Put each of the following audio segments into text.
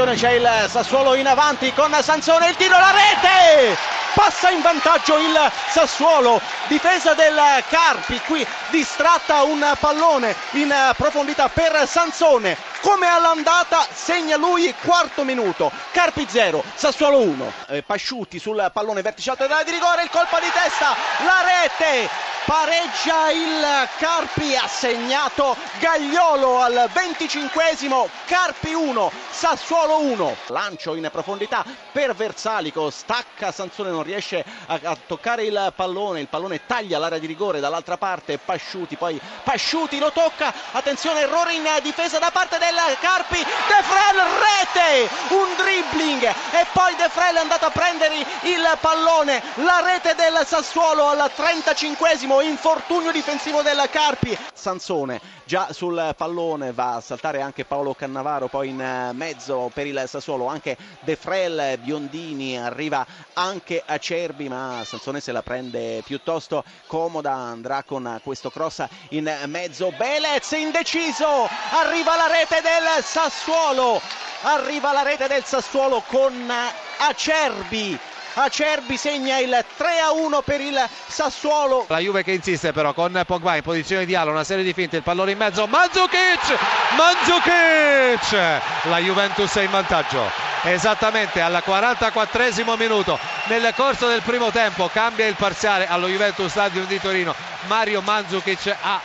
attenzione c'è il Sassuolo in avanti con Sansone, il tiro, la rete! Passa in vantaggio il Sassuolo, difesa del Carpi, qui distratta un pallone in profondità per Sansone, come all'andata segna lui quarto minuto, Carpi 0, Sassuolo 1, eh, Pasciuti sul pallone verticale della di rigore, il colpo di testa, la rete, pareggia il Carpi, ha segnato Gagliolo al 25esimo, Carpi 1, Sassuolo 1, lancio in profondità per Versalico, stacca Sansone, non riesce a, a toccare il pallone, il pallone taglia l'area di rigore dall'altra parte, Pasciuti, poi Pasciuti lo tocca, attenzione errore in difesa da parte del Carpi, De Frel rete, un dribbling e poi De Frel è andato a prendere il pallone, la rete del Sassuolo al 35esimo infortunio difensivo del Carpi. Sansone già sul pallone va a saltare anche Paolo Cannavaro, poi in mezzo per il Sassuolo anche De Frel, Biondini, arriva anche Acerbi, ma Sansone se la prende piuttosto comoda, andrà con questo cross in mezzo. Belez indeciso, arriva la rete del Sassuolo, arriva la rete del Sassuolo con Acerbi Acerbi segna il 3 a 1 per il Sassuolo. La Juve che insiste però con Pogba in posizione di ala, una serie di finte, il pallone in mezzo, Mandzukic! Mandzukic! La Juventus è in vantaggio. Esattamente al 44 minuto nel corso del primo tempo cambia il parziale allo Juventus Stadium di Torino. Mario Mandzukic ha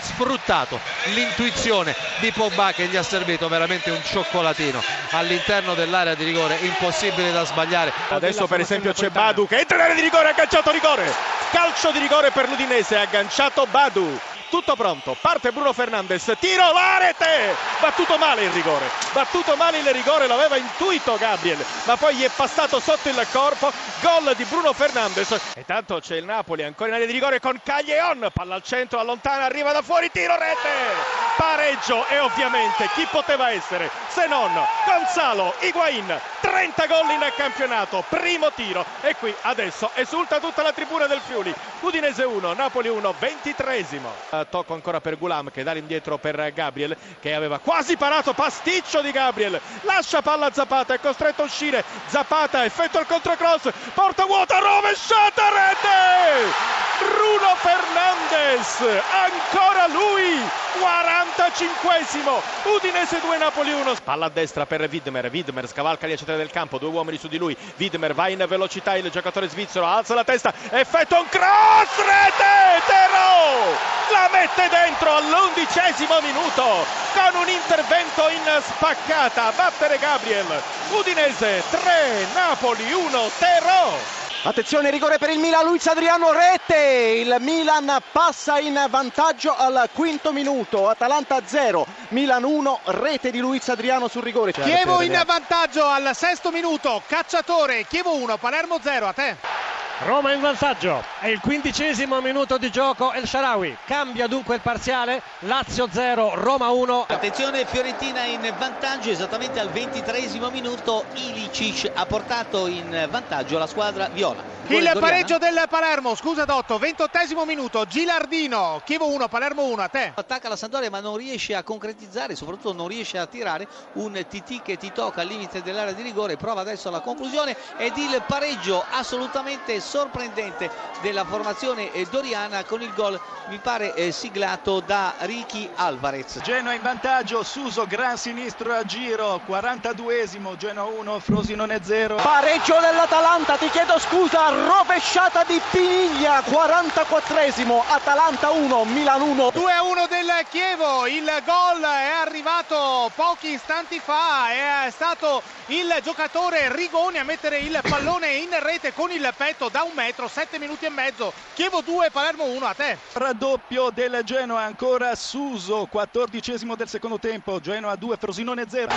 sfruttato l'intuizione di Pogba che gli ha servito veramente un cioccolatino all'interno dell'area di rigore impossibile da sbagliare. Adesso per esempio c'è Badu che entra in area di rigore agganciato rigore. Calcio di rigore per l'Udinese agganciato Badu tutto pronto, parte Bruno Fernandes, tiro, la rete, battuto male il rigore, battuto male il rigore, l'aveva intuito Gabriel, ma poi gli è passato sotto il corpo, gol di Bruno Fernandes, e tanto c'è il Napoli ancora in area di rigore con Caglion, palla al centro, allontana, arriva da fuori, tiro, rete, pareggio e ovviamente chi poteva essere se non Gonzalo Higuain, 30 gol in campionato, primo tiro. E qui adesso esulta tutta la tribuna del Friuli, Udinese 1, Napoli 1, 23esimo tocco ancora per Gulam che dà l'indietro per Gabriel che aveva quasi parato pasticcio di Gabriel. Lascia palla Zapata è costretto a uscire. Zapata effettua il controcross porta vuota rovesciata rete Bruno Fernandes ancora lui 45esimo Udinese 2 Napoli 1 palla a destra per Widmer Widmer scavalca gli accettari del campo due uomini su di lui Widmer va in velocità il giocatore svizzero alza la testa effettua un cross rete Tero! La mette dentro all'undicesimo minuto con un intervento in spaccata battere Gabriel Udinese 3 Napoli 1 Tero Attenzione, rigore per il Milan, Luis Adriano rete, il Milan passa in vantaggio al quinto minuto, Atalanta 0, Milan 1, rete di Luis Adriano sul rigore. Chievo in vantaggio al sesto minuto, cacciatore, Chievo 1, Palermo 0, a te. Roma in vantaggio, è il quindicesimo minuto di gioco El Sharawi, cambia dunque il parziale, Lazio 0, Roma 1. Attenzione Fiorentina in vantaggio esattamente al ventitresimo minuto, Ilicic ha portato in vantaggio la squadra viola. Il pareggio del Palermo, scusa Dotto, ventottesimo minuto, Gilardino, Chievo 1, Palermo 1, a te. Attacca la Sandoria ma non riesce a concretizzare, soprattutto non riesce a tirare un TT che ti tocca al limite dell'area di rigore, prova adesso la conclusione ed il pareggio assolutamente sorprendente della formazione doriana con il gol mi pare eh, siglato da Ricky Alvarez. Genoa in vantaggio, Suso gran sinistro a giro, 42esimo, Genoa 1, Frosinone 0. Pareggio dell'Atalanta, ti chiedo scusa, rovesciata di Piniglia, 44esimo, Atalanta 1, Milan 1. 2-1 del Chievo, il gol è arrivato pochi istanti fa, è stato il giocatore Rigoni a mettere il pallone in rete con il petto da un metro, 7 minuti e mezzo. Chievo 2, Palermo 1, a te. Raddoppio del Genoa, ancora Suso, 14esimo del secondo tempo, Genoa 2, Frosinone 0.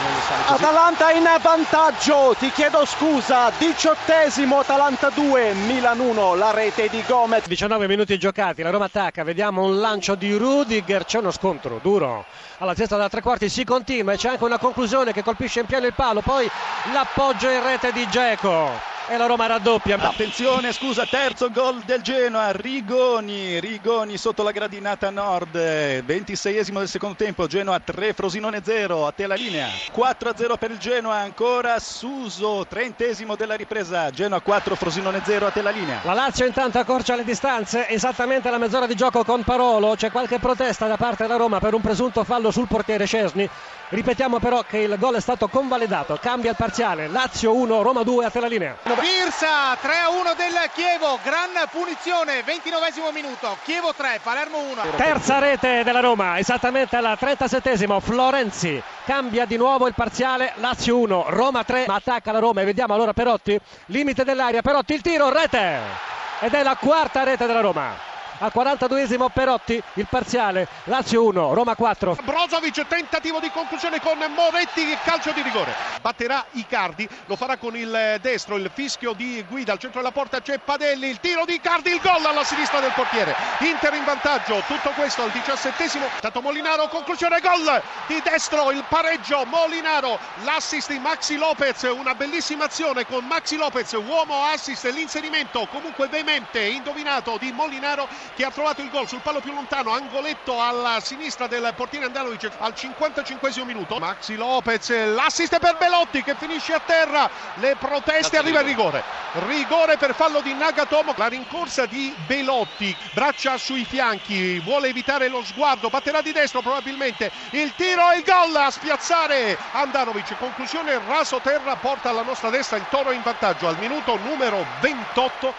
Atalanta in vantaggio, ti chiedo scusa, 18esimo, Atalanta 2, Milan 1, la rete di Gomez. 19 minuti giocati, la Roma attacca, vediamo un lancio di Rudiger, c'è uno scontro duro. Alla testa da tre quarti, si continua e c'è anche una conclusione che colpisce in pieno il palo, poi l'appoggio in rete di Geco e la Roma raddoppia. Attenzione, scusa, terzo gol del Genoa, Rigoni, Rigoni sotto la gradinata nord, 26esimo del secondo tempo, Genoa 3, Frosinone 0, a te la linea, 4-0 per il Genoa, ancora Suso, trentesimo della ripresa, Genoa 4, Frosinone 0, a te la linea. La Lazio intanto accorcia le distanze, esattamente la mezz'ora di gioco con Parolo, c'è qualche protesta da parte della Roma per un presunto fallo sul portiere Cesni. Ripetiamo però che il gol è stato convalidato, cambia il parziale, Lazio 1, Roma 2, a te la linea. Birsa 3 a 1 del Chievo, gran punizione, 29 minuto, Chievo 3, Palermo 1. Terza rete della Roma, esattamente al 37esimo, Florenzi. Cambia di nuovo il parziale, Lazio 1, Roma 3, ma attacca la Roma e vediamo allora Perotti, limite dell'aria, Perotti il tiro, rete! Ed è la quarta rete della Roma al 42esimo Perotti il parziale. Lazio 1 Roma 4 Brozovic tentativo di conclusione con Moretti calcio di rigore. Batterà Icardi lo farà con il destro il fischio di guida al centro della porta c'è Padelli il tiro di Icardi il gol alla sinistra del portiere. Inter in vantaggio tutto questo al diciassettesimo. Stato Molinaro conclusione gol di destro il pareggio Molinaro l'assist di Maxi Lopez una bellissima azione con Maxi Lopez uomo assist l'inserimento comunque veemente indovinato di Molinaro che ha trovato il gol sul palo più lontano, angoletto alla sinistra del portiere Andanovic al 55 minuto. Maxi Lopez, l'assist per Belotti che finisce a terra, le proteste, arriva il rigore. Rigore per fallo di Nagatomo, la rincorsa di Belotti, braccia sui fianchi, vuole evitare lo sguardo, batterà di destro probabilmente, il tiro e il gol a spiazzare Andanovic. Conclusione raso terra porta alla nostra destra il Toro in vantaggio al minuto numero 28.